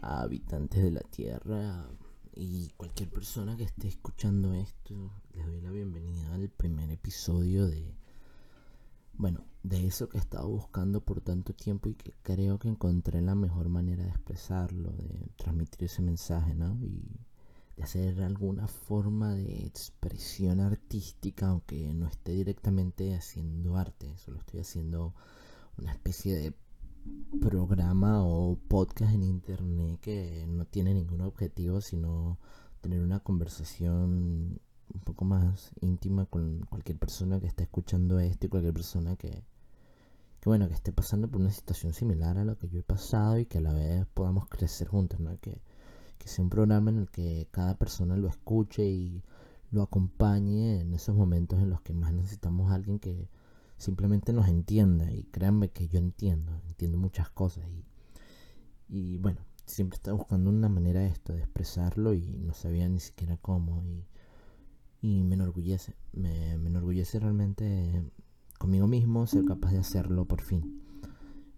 a habitantes de la Tierra y cualquier persona que esté escuchando esto. Les doy la bienvenida al primer episodio de, bueno, de eso que he estado buscando por tanto tiempo y que creo que encontré la mejor manera de expresarlo, de transmitir ese mensaje, ¿no? Y de hacer alguna forma de expresión artística, aunque no esté directamente haciendo arte, solo estoy haciendo una especie de programa o podcast en internet que no tiene ningún objetivo sino tener una conversación un poco más íntima con cualquier persona que esté escuchando esto y cualquier persona que, que bueno que esté pasando por una situación similar a lo que yo he pasado y que a la vez podamos crecer juntos ¿no? que que sea un programa en el que cada persona lo escuche y lo acompañe en esos momentos en los que más necesitamos a alguien que simplemente nos entienda y créanme que yo entiendo, entiendo muchas cosas y, y bueno, siempre estaba buscando una manera de esto, de expresarlo y no sabía ni siquiera cómo y, y me enorgullece, me, enorgullece realmente conmigo mismo ser capaz de hacerlo por fin.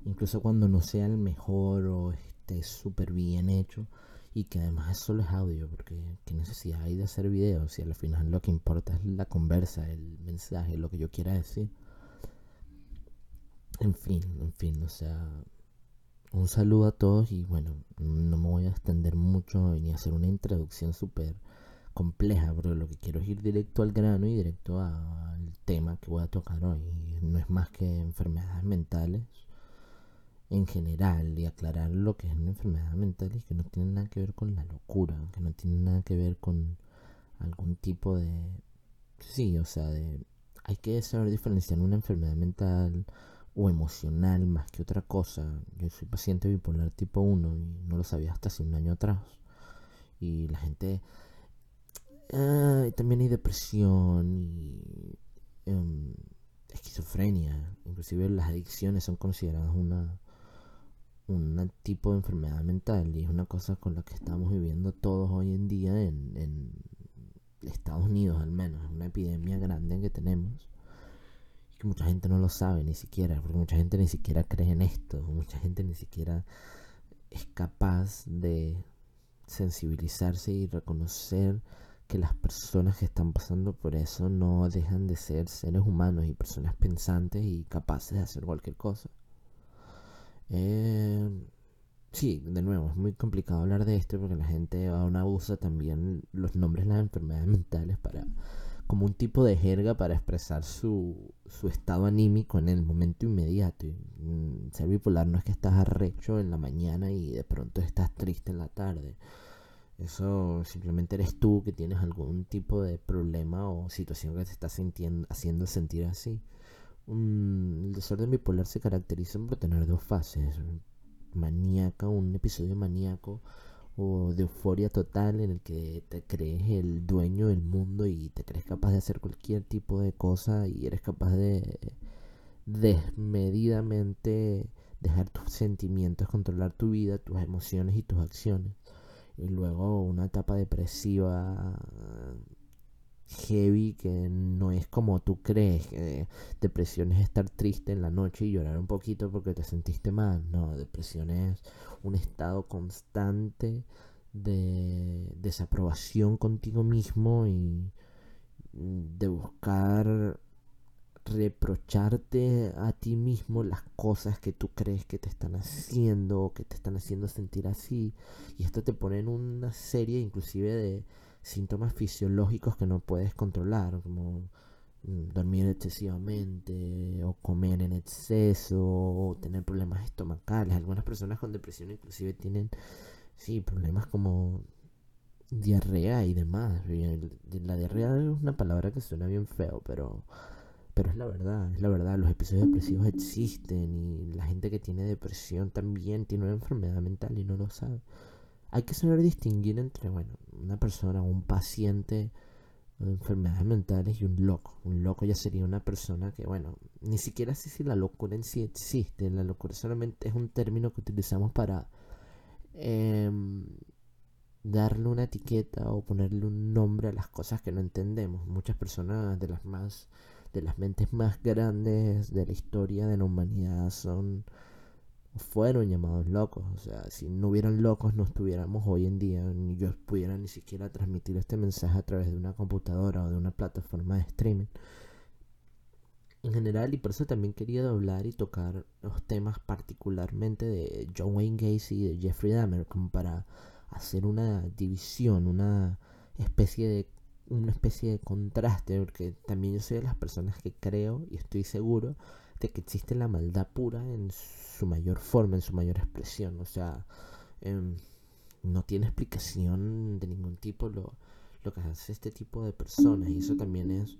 Incluso cuando no sea el mejor o esté súper bien hecho, y que además es solo es audio, porque qué necesidad hay de hacer videos si al final lo que importa es la conversa, el mensaje, lo que yo quiera decir. En fin, en fin, o sea, un saludo a todos y bueno, no me voy a extender mucho ni hacer una introducción súper compleja, pero lo que quiero es ir directo al grano y directo al tema que voy a tocar hoy. No es más que enfermedades mentales en general y aclarar lo que es una enfermedad mental y que no tiene nada que ver con la locura, que no tiene nada que ver con algún tipo de... Sí, o sea, de... Hay que saber diferenciar una enfermedad mental o emocional más que otra cosa. Yo soy paciente bipolar tipo 1 y no lo sabía hasta hace un año atrás. Y la gente... también hay depresión y em, esquizofrenia. Inclusive las adicciones son consideradas una un tipo de enfermedad mental y es una cosa con la que estamos viviendo todos hoy en día en, en Estados Unidos al menos, es una epidemia grande que tenemos que mucha gente no lo sabe ni siquiera, porque mucha gente ni siquiera cree en esto, mucha gente ni siquiera es capaz de sensibilizarse y reconocer que las personas que están pasando por eso no dejan de ser seres humanos y personas pensantes y capaces de hacer cualquier cosa. Eh, sí, de nuevo, es muy complicado hablar de esto porque la gente aún usa también los nombres de las enfermedades mentales para como un tipo de jerga para expresar su, su estado anímico en el momento inmediato. Mm, ser bipolar no es que estás arrecho en la mañana y de pronto estás triste en la tarde. Eso simplemente eres tú que tienes algún tipo de problema o situación que te está haciendo sentir así el desorden bipolar se caracteriza por tener dos fases, maníaca, un episodio maníaco o de euforia total en el que te crees el dueño del mundo y te crees capaz de hacer cualquier tipo de cosa y eres capaz de desmedidamente dejar tus sentimientos, controlar tu vida, tus emociones y tus acciones. Y luego una etapa depresiva heavy que no es como tú crees. que depresión es estar triste en la noche y llorar un poquito porque te sentiste mal. No, depresión es un estado constante de desaprobación contigo mismo y de buscar reprocharte a ti mismo las cosas que tú crees que te están haciendo o que te están haciendo sentir así. Y esto te pone en una serie inclusive de síntomas fisiológicos que no puedes controlar, como dormir excesivamente o comer en exceso o tener problemas estomacales. Algunas personas con depresión inclusive tienen sí, problemas como diarrea y demás. La diarrea es una palabra que suena bien feo, pero pero es la verdad, es la verdad, los episodios depresivos existen y la gente que tiene depresión también tiene una enfermedad mental y no lo sabe hay que saber distinguir entre, bueno, una persona, un paciente enfermedades mentales y un loco. Un loco ya sería una persona que, bueno, ni siquiera sé si la locura en sí existe. La locura solamente es un término que utilizamos para em, darle una etiqueta o ponerle un nombre a las cosas que no entendemos. Muchas personas de las más, de las mentes más grandes de la historia de la humanidad son fueron llamados locos. O sea, si no hubieran locos no estuviéramos hoy en día, ni yo pudiera ni siquiera transmitir este mensaje a través de una computadora o de una plataforma de streaming. En general, y por eso también quería hablar y tocar los temas particularmente de John Wayne Gacy y de Jeffrey Dahmer, como para hacer una división, una especie de una especie de contraste, porque también yo soy de las personas que creo y estoy seguro de que existe la maldad pura en su mayor forma, en su mayor expresión. O sea, em, no tiene explicación de ningún tipo lo, que hace este tipo de personas. Y eso también es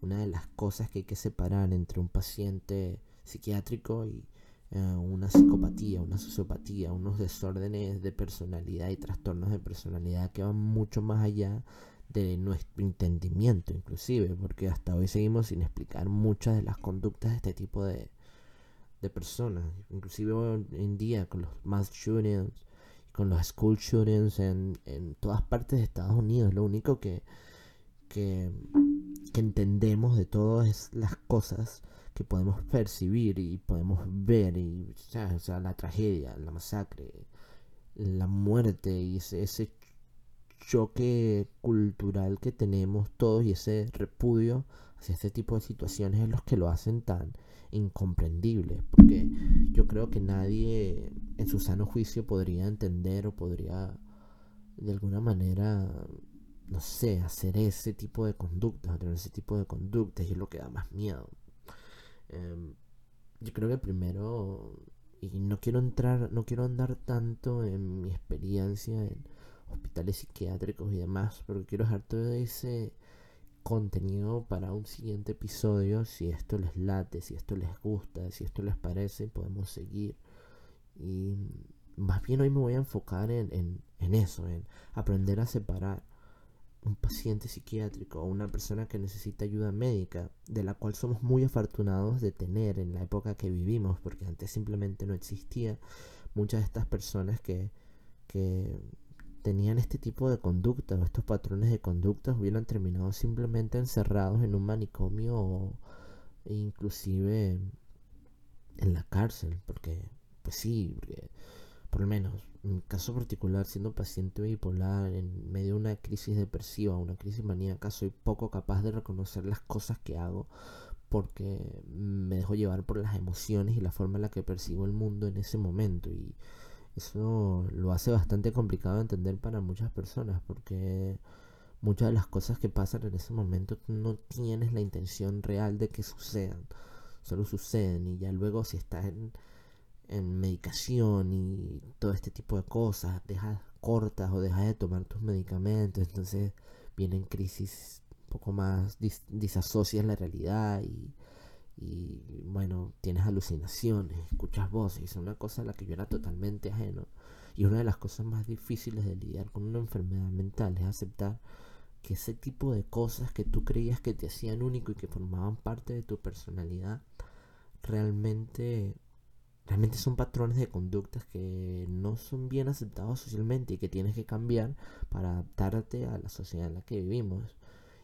una de las cosas que hay que separar entre un paciente psiquiátrico y eh, una psicopatía, una sociopatía, unos desórdenes de personalidad y trastornos de personalidad que van mucho más allá de nuestro entendimiento inclusive, porque hasta hoy seguimos sin explicar muchas de las conductas de este tipo de, de personas, inclusive hoy en día con los mass shootings, con los school shootings en, en todas partes de Estados Unidos, lo único que, que, entendemos de todas las cosas que podemos percibir y podemos ver, y, o sea, la tragedia, la masacre, la muerte y ese choque cultural que tenemos todos y ese repudio hacia este tipo de situaciones es los que lo hacen tan incomprendible. Porque yo creo que nadie en su sano juicio podría entender o podría de alguna manera, no sé, hacer ese tipo de conductas, tener ese tipo de conductas y es lo que da más miedo. Em, yo creo que primero, y no quiero entrar, no quiero andar tanto en mi experiencia en hospitales psiquiátricos y demás, porque quiero dejar todo ese contenido para un siguiente episodio. Si esto les late, si esto les gusta, si esto les parece, podemos seguir. Y más bien hoy me voy a enfocar en, en, en eso, en aprender a separar un paciente psiquiátrico o una persona que necesita ayuda médica, de la cual somos muy afortunados de tener en la época que vivimos, porque antes simplemente no existía muchas de estas personas que, que tenían este tipo de conductas o estos patrones de conductas hubieran terminado simplemente encerrados en un manicomio o inclusive en la cárcel, porque pues sí, por lo menos en mi caso particular, siendo paciente bipolar en medio de una crisis depresiva, una crisis maníaca, soy poco capaz de reconocer las cosas que hago porque me dejo llevar por las emociones y la forma en la que percibo el mundo en ese momento y eso lo hace bastante complicado de entender para muchas personas porque muchas de las cosas que pasan en ese momento no tienes la intención real de que sucedan, solo suceden y ya luego si estás en, en medicación y todo este tipo de cosas, dejas cortas o dejas de tomar tus medicamentos, entonces vienen crisis un poco más, dis disasocias la realidad y y bueno, tienes alucinaciones, escuchas voces, es una cosa a la que yo era totalmente ajeno. Y una de las cosas más difíciles de lidiar con una enfermedad mental es aceptar que ese tipo de cosas que tú creías que te hacían único y que formaban parte de tu personalidad, realmente, realmente son patrones de conductas que no son bien aceptados socialmente y que tienes que cambiar para adaptarte a la sociedad en la que vivimos.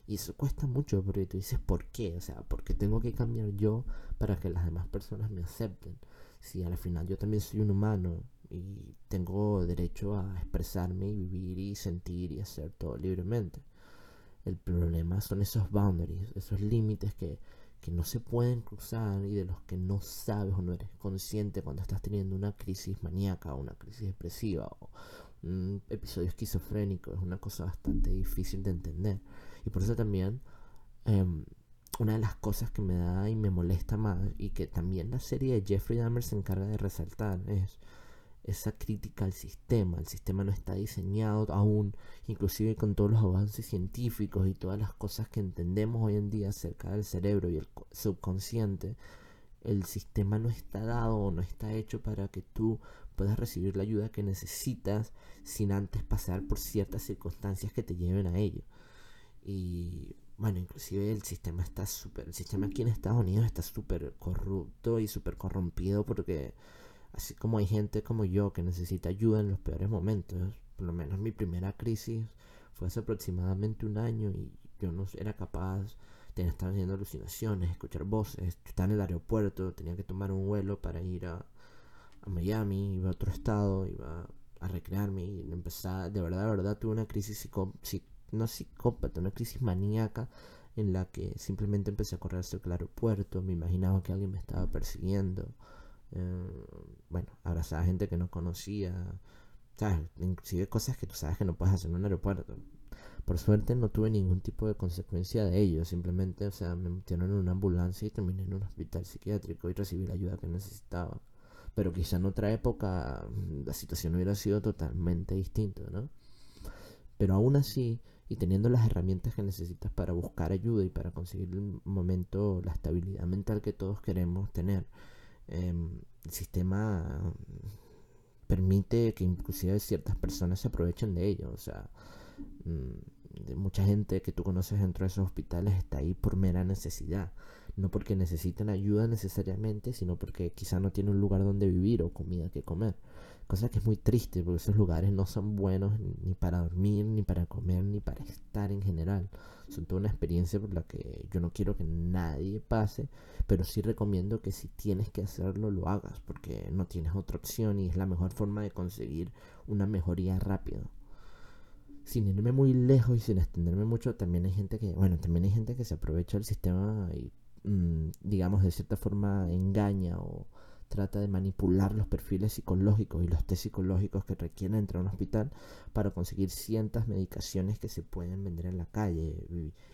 Y eso cuesta mucho porque tú dices, ¿por qué? O sea, ¿por qué tengo que cambiar yo para que las demás personas me acepten? Si al final yo también soy un humano y tengo derecho a expresarme y vivir y sentir y hacer todo libremente. El problema son esos boundaries, esos límites que, que no se pueden cruzar y de los que no sabes o no eres consciente cuando estás teniendo una crisis maníaca o una crisis depresiva o un episodio esquizofrénico. Es una cosa bastante difícil de entender. Y por eso también em, una de las cosas que me da y me molesta más y que también la serie de Jeffrey Dahmer se encarga de resaltar es esa crítica al sistema. El sistema no está diseñado aún, inclusive con todos los avances científicos y todas las cosas que entendemos hoy en día acerca del cerebro y el subconsciente. El sistema no está dado o no está hecho para que tú puedas recibir la ayuda que necesitas sin antes pasar por ciertas circunstancias que te lleven a ello. Y bueno, inclusive el sistema está súper, el sistema aquí en Estados Unidos está súper corrupto y súper corrompido porque así como hay gente como yo que necesita ayuda en los peores momentos, por lo menos mi primera crisis fue hace aproximadamente un año y yo no era capaz de estar teniendo alucinaciones, escuchar voces, estar en el aeropuerto, tenía que tomar un vuelo para ir a, Miami, iba a otro estado, iba a recrearme y empezaba, de verdad, de verdad, tuve una crisis psicó, no psicópata, una crisis maníaca en la que simplemente empecé a correr hacia el aeropuerto, me imaginaba que alguien me estaba persiguiendo, eh, bueno, abrazaba gente que no conocía, ¿sabes? Inclusive cosas que tú sabes que no puedes hacer en un aeropuerto. Por suerte no tuve ningún tipo de consecuencia de ello, simplemente, o sea, me metieron en una ambulancia y terminé en un hospital psiquiátrico y recibí la ayuda que necesitaba. Pero quizá en otra época mm, la situación hubiera sido totalmente distinta, ¿no? Pero aún así, y teniendo las herramientas que necesitas para buscar ayuda y para conseguir el momento, la estabilidad mental que todos queremos tener, em, el sistema permite que inclusive ciertas personas se aprovechen de ello. O sea, mm, mucha gente que tú conoces dentro de esos hospitales está ahí por mera necesidad. No porque necesiten ayuda necesariamente, sino porque quizá no tienen un lugar donde vivir o comida que comer. Cosa que es muy triste porque esos lugares no son buenos ni para dormir, ni para comer, ni para estar en general. Son toda una experiencia por la que yo no quiero que nadie pase, pero sí recomiendo que si tienes que hacerlo, lo hagas, porque no tienes otra opción y es la mejor forma de conseguir una mejoría rápida. Sin irme muy lejos y sin extenderme mucho, también hay gente que, bueno, también hay gente que se aprovecha del sistema y, mm, digamos, de cierta forma engaña o trata de manipular los perfiles psicológicos y los test psicológicos que requieren entrar a un hospital para conseguir ciertas medicaciones que se pueden vender en la calle.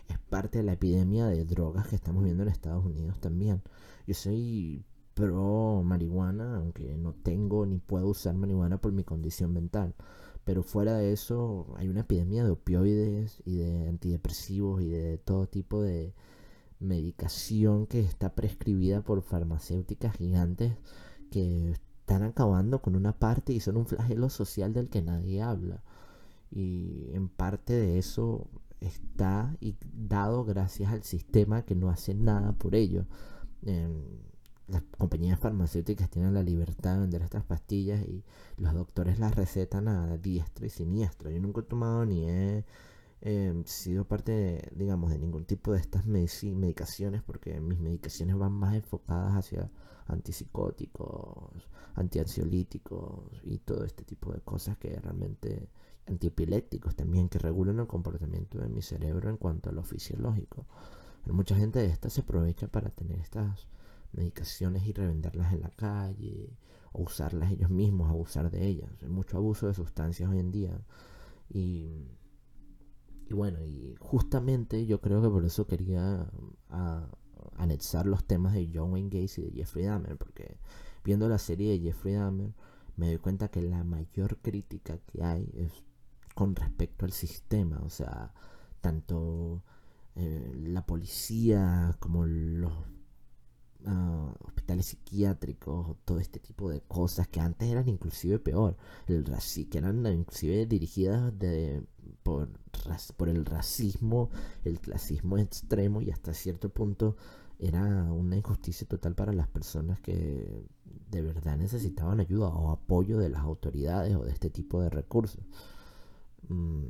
Es parte de la epidemia de drogas que estamos viendo en Estados Unidos también. Yo soy pro marihuana, aunque no tengo ni puedo usar marihuana por mi condición mental. Pero fuera de eso, hay una epidemia de opioides y de antidepresivos y de todo tipo de, medicación que está prescribida por farmacéuticas gigantes que están acabando con una parte y son un flagelo social del que nadie habla. Y en parte de eso está y dado gracias al sistema que no hace nada por ello. las compañías farmacéuticas tienen la libertad de vender estas pastillas y los doctores las recetan a diestra y siniestra. Yo nunca he tomado ni eh, sido parte, digamos, de ningún tipo de estas medicaciones porque mis medicaciones van más enfocadas hacia antipsicóticos, antiansiolíticos y todo este tipo de cosas que realmente antiepilépticos también que regulan el comportamiento de mi cerebro en cuanto a lo fisiológico. Mucha gente de estas se aprovecha para tener estas medicaciones y revenderlas en la calle o usarlas ellos mismos, abusar de ellas. Hay mucho abuso de sustancias hoy en día y y bueno, y justamente yo creo que por eso quería anexar los temas de John Wayne Gacy y de Jeffrey Dahmer, porque viendo la serie de Jeffrey Dahmer me doy cuenta que la mayor crítica que hay es con respecto al sistema, o sea, tanto eh, la policía como los uh, hospitales psiquiátricos, todo este tipo de cosas que antes eran inclusive peor, el que eran inclusive dirigidas de, por, por el racismo, el clasismo extremo y hasta cierto punto era una injusticia total para las personas que de verdad necesitaban ayuda o apoyo de las autoridades o de este tipo de recursos. Mm,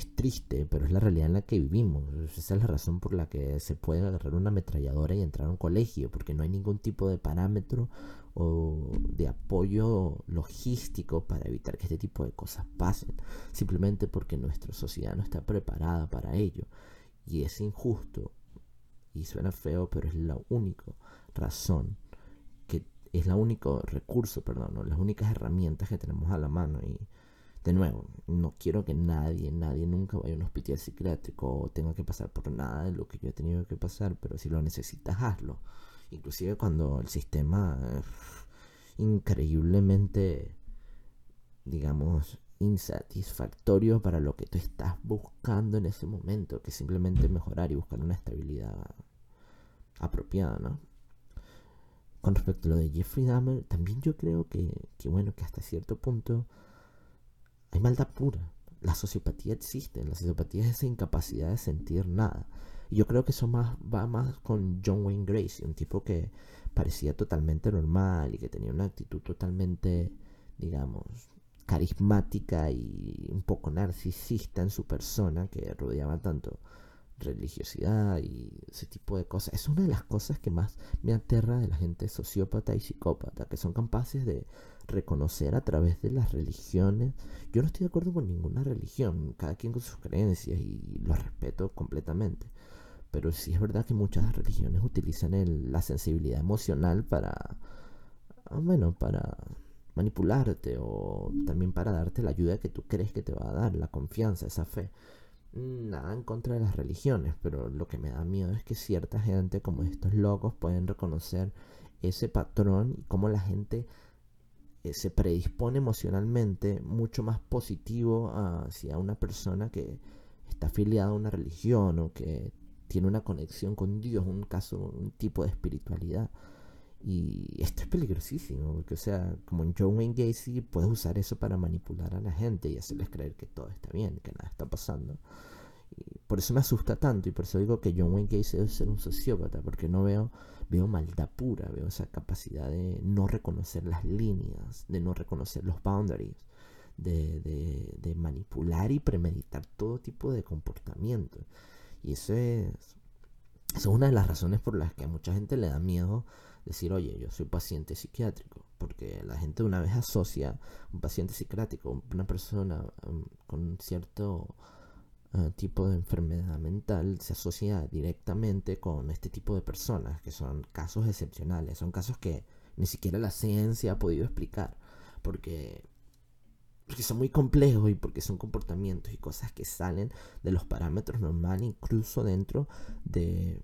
es triste, pero es la realidad en la que vivimos. Esa es la razón por la que se puede agarrar una ametralladora y entrar a un colegio, porque no hay ningún tipo de parámetro o de apoyo logístico para evitar que este tipo de cosas pasen, simplemente porque nuestra sociedad no está preparada para ello. Y es injusto, y suena feo, pero es la única razón, que es la único recurso, perdón, las únicas herramientas que tenemos a la mano. Y de nuevo, no quiero que nadie, nadie nunca vaya a un hospital psiquiátrico o tenga que pasar por nada de lo que yo he tenido que pasar, pero si lo necesitas, hazlo. Inclusive cuando el sistema increíblemente, digamos, insatisfactorio para lo que tú estás buscando en ese momento, que simplemente mejorar y buscar una estabilidad apropiada, ¿no? Con respecto a lo de Jeffrey Dahmer, también yo creo que, que bueno, que hasta cierto punto hay maldad pura. La sociopatía existe. La sociopatía es esa incapacidad de sentir nada. Y yo creo que eso más, va más con John Wayne Gracie, un tipo que parecía totalmente normal y que tenía una actitud totalmente, digamos, carismática y un poco narcisista en su persona, que rodeaba tanto religiosidad y ese tipo de cosas. Es una de las cosas que más me aterra de la gente sociópata y psicópata, que son capaces de reconocer a través de las religiones. Yo no estoy de acuerdo con ninguna religión, cada quien con sus creencias y lo respeto completamente. Pero sí es verdad que muchas religiones utilizan la sensibilidad emocional para, ah, bueno, para manipularte o también para darte la ayuda que tú crees que te va a dar, la confianza, esa fe. Nada en contra de las religiones, pero lo que me da miedo es que cierta gente como estos locos pueden reconocer ese patrón y cómo la gente eh, se predispone emocionalmente mucho más positivo hacia una persona que está afiliada a una religión o que tiene una conexión con Dios, un caso, un tipo de espiritualidad. Y esto es peligrosísimo, porque, o sea, como en John Wayne Gacy, puedes usar eso para manipular a la gente y hacerles creer que todo está bien, que nada está pasando. Por eso me asusta tanto y por eso digo que John Wayne Gacy debe ser un sociópata, porque no veo, veo maldad pura, veo esa capacidad de no reconocer las líneas, de no reconocer los boundaries, de, manipular y premeditar todo tipo de comportamiento. Y eso es, eso es una de las razones por las que a mucha gente le da miedo decir, oye, yo soy paciente psiquiátrico, porque la gente una vez asocia un paciente psiquiátrico, una persona um, con cierto uh, tipo de enfermedad mental, se asocia directamente con este tipo de personas, que son casos excepcionales, son casos que ni siquiera la ciencia ha podido explicar, porque porque son muy complejos y porque son comportamientos y cosas que salen de los parámetros normales, incluso dentro de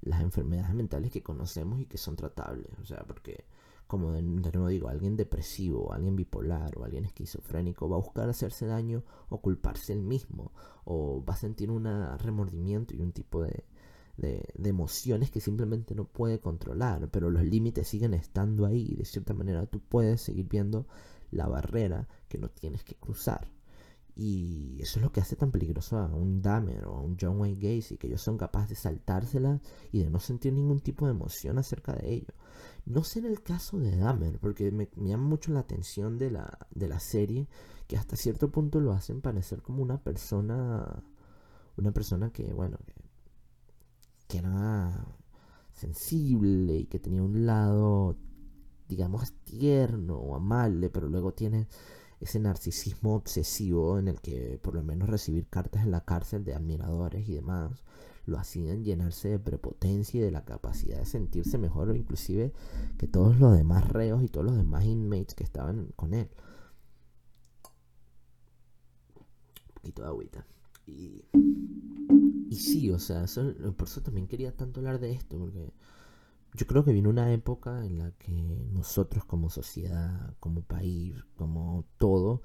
las enfermedades mentales que conocemos y que son tratables. O sea, porque, como de, nuevo digo, alguien depresivo, alguien bipolar o alguien esquizofrénico va a buscar hacerse daño o culparse él mismo, o va a sentir un remordimiento y un tipo de, de, de, emociones que simplemente no puede controlar, pero los límites siguen estando ahí. De cierta manera, tú puedes seguir viendo la barrera que no tienes que cruzar. Y eso es lo que hace tan peligroso a un Dahmer o a un John Wayne Gacy, que ellos son capaces de saltársela y de no sentir ningún tipo de emoción acerca de ello. No sé en el caso de Dahmer, porque me, llama mucho la atención de la, de la serie, que hasta cierto punto lo hacen parecer como una persona, una persona que, bueno, que, que era sensible y que tenía un lado, digamos, tierno o amable, pero luego tiene ese narcisismo obsesivo en el que por lo menos recibir cartas en la cárcel de admiradores y demás lo hacían llenarse de prepotencia y de la capacidad de sentirse mejor inclusive que todos los demás reos y todos los demás inmates que estaban con él. Un poquito de agüita. Y, y sí, o sea, por eso también quería tanto hablar de esto, porque yo creo que vino una época en la que nosotros como sociedad, como país, como todo,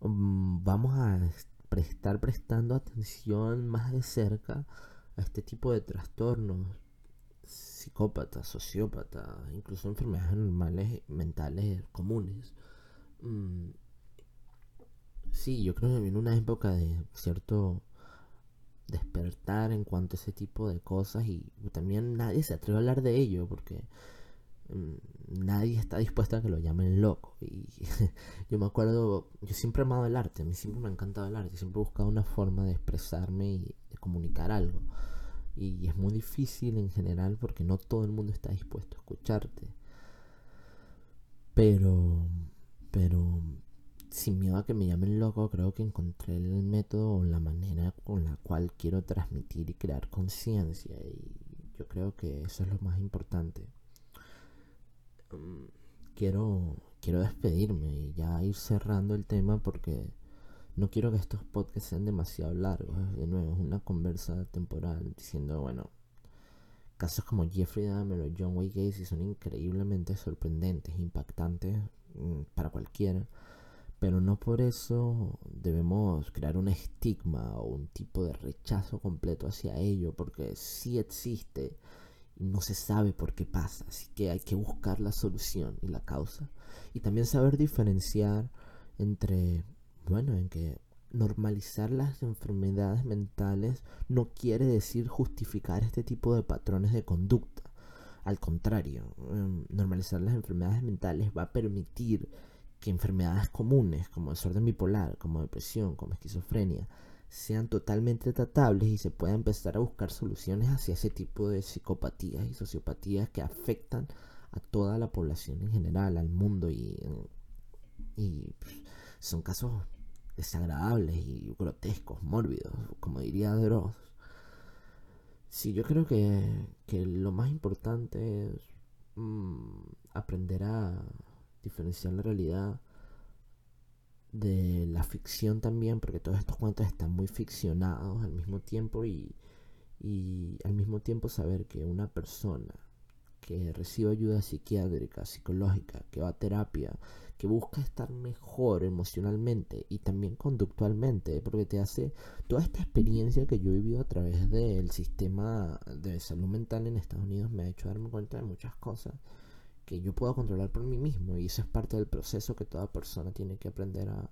mm, vamos a estar prestando atención más de cerca a este tipo de trastornos psicópatas, sociópatas, incluso enfermedades normales mentales comunes. Mm, sí, yo creo que vino una época de cierto despertar en cuanto a ese tipo de cosas y también nadie se atreve a hablar de ello porque mm, nadie está dispuesto a que lo llamen loco. Y yo me acuerdo yo siempre he amado el arte a mí siempre me ha encantado el arte siempre he buscado una forma de expresarme y de comunicar algo. Y es muy difícil en general porque no todo el mundo está dispuesto a escucharte. Pero pero sin miedo a que me llamen loco, creo que encontré el método o la manera con la cual quiero transmitir y crear conciencia. Y yo creo que eso es lo más importante. Mm, quiero, quiero despedirme y ya ir cerrando el tema porque no quiero que estos podcasts sean demasiado largos. De nuevo, es una conversa temporal diciendo, bueno, casos como Jeffrey Dahmer o John Wayne Gacy son increíblemente sorprendentes, impactantes mm, para cualquiera pero no por eso debemos crear un estigma o un tipo de rechazo completo hacia ello, porque sí existe y no se sabe por qué pasa, así que hay que buscar la solución y la causa. Y también saber diferenciar entre, bueno, en que normalizar las enfermedades mentales no quiere decir justificar este tipo de patrones de conducta. Al contrario, em, normalizar las enfermedades mentales va a permitir que enfermedades comunes como desorden bipolar, como depresión, como esquizofrenia, sean totalmente tratables y se pueda empezar a buscar soluciones hacia ese tipo de psicopatías y sociopatías que afectan a toda la población en general, al mundo y, y son casos desagradables y grotescos, mórbidos, como diría Dross. Sí, yo creo que, que lo más importante es mm, aprender a diferenciar la realidad de la ficción también, porque todos estos cuentos están muy ficcionados al mismo tiempo y, y al mismo tiempo saber que una persona que recibe ayuda psiquiátrica, psicológica, que va a terapia, que busca estar mejor emocionalmente y también conductualmente, porque te hace toda esta experiencia que yo he vivido a través del sistema de salud mental en Estados Unidos me ha hecho darme cuenta de muchas cosas que yo puedo controlar por mí mismo y eso es parte del proceso que toda persona tiene que aprender a,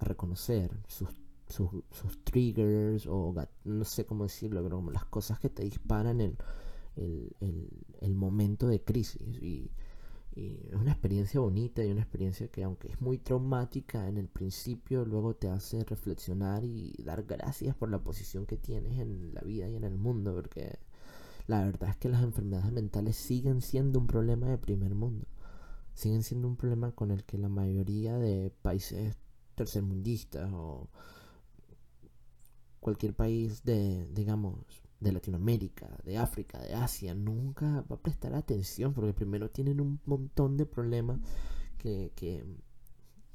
reconocer sus, sus, triggers o no sé cómo decirlo, pero como las cosas que te disparan el, el, el momento de crisis. Y y es una experiencia bonita y una experiencia que aunque es muy traumática en el principio, luego te hace reflexionar y dar gracias por la posición que tienes en la vida y en el mundo, porque la verdad es que las enfermedades mentales siguen siendo un problema de primer mundo. Siguen siendo un problema con el que la mayoría de países tercermundistas o cualquier país de, digamos, de Latinoamérica, de África, de Asia, nunca va a prestar atención porque primero tienen un montón de problemas que, que,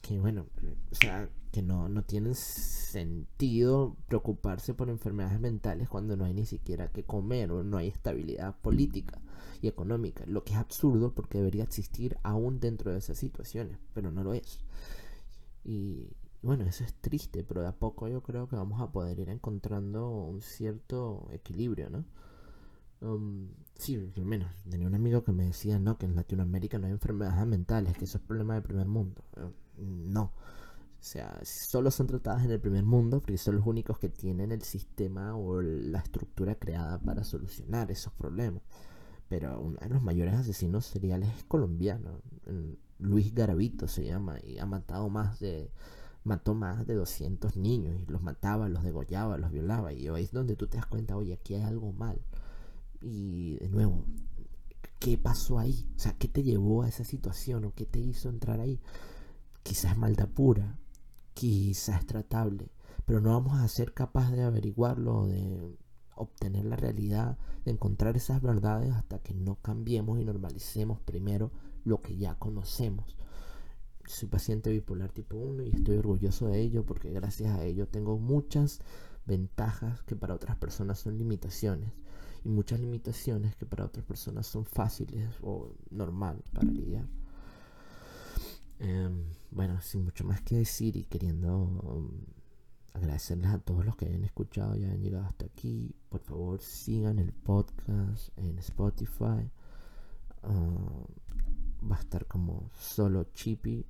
que bueno, o sea, que no, no tienen sentido preocuparse por enfermedades mentales cuando no hay ni siquiera que comer o no hay estabilidad política y económica, lo que es absurdo porque debería existir aún dentro de esas situaciones, pero no lo es. Y, bueno, eso es triste, pero de a poco yo creo que vamos a poder ir encontrando un cierto equilibrio, ¿no? Um, sí, al menos tenía un amigo que me decía, no, que en Latinoamérica no hay enfermedades mentales, que eso es problema del primer mundo. Eh, no. O sea, solo son tratadas en el primer mundo porque son los únicos que tienen el sistema o la estructura creada para solucionar esos problemas. Pero uno de los mayores asesinos seriales es colombiano. Luis Garavito se llama y ha matado más de mató más de 200 niños y los mataba, los degollaba, los violaba. Y ahí es donde tú te das cuenta, oye, aquí hay algo mal. Y de nuevo, ¿qué pasó ahí? O sea, ¿qué te llevó a esa situación o qué te hizo entrar ahí? Quizás maldad pura, quizás es tratable, pero no vamos a ser capaces de averiguarlo, de obtener la realidad, de encontrar esas verdades hasta que no cambiemos y normalicemos primero lo que ya conocemos soy paciente bipolar tipo 1 y estoy orgulloso de ello porque gracias a ello tengo muchas ventajas que para otras personas son limitaciones y muchas limitaciones que para otras personas son fáciles o normal para lidiar. Em, bueno, sin mucho más que decir y queriendo um, agradecerles a todos los que hayan escuchado y hayan llegado hasta aquí, por favor sigan el podcast en Spotify. Um, va a estar como solo Chippy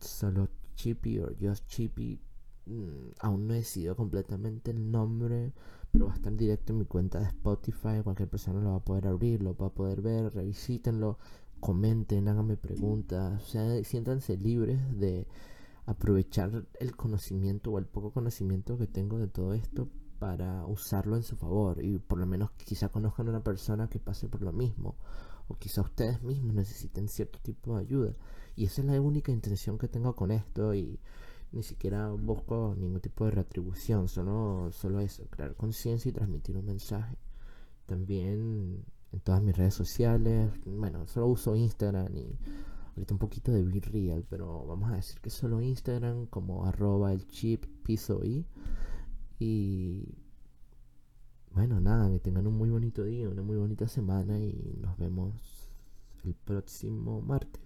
solo Chippy o Just Chippy. Mm, aún no he decidido completamente el nombre, pero va a estar directo en mi cuenta de Spotify. Cualquier persona lo va a poder abrir, lo va a poder ver, revisítenlo, comenten, háganme preguntas. O sea, siéntanse libres de aprovechar el conocimiento o el poco conocimiento que tengo de todo esto para usarlo en su favor y por lo menos quizá conozcan a una persona que pase por lo mismo o quizá ustedes mismos necesiten cierto tipo de ayuda. Y esa es la única intención que tengo con esto y ni siquiera busco ningún tipo de retribución, solo, solo eso, crear conciencia y transmitir un mensaje. También en todas mis redes sociales, bueno, solo uso Instagram y ahorita un poquito de Be pero vamos a decir que solo Instagram como arroba el chip y bueno, nada, que tengan un muy bonito día, una muy bonita semana y nos vemos el próximo martes.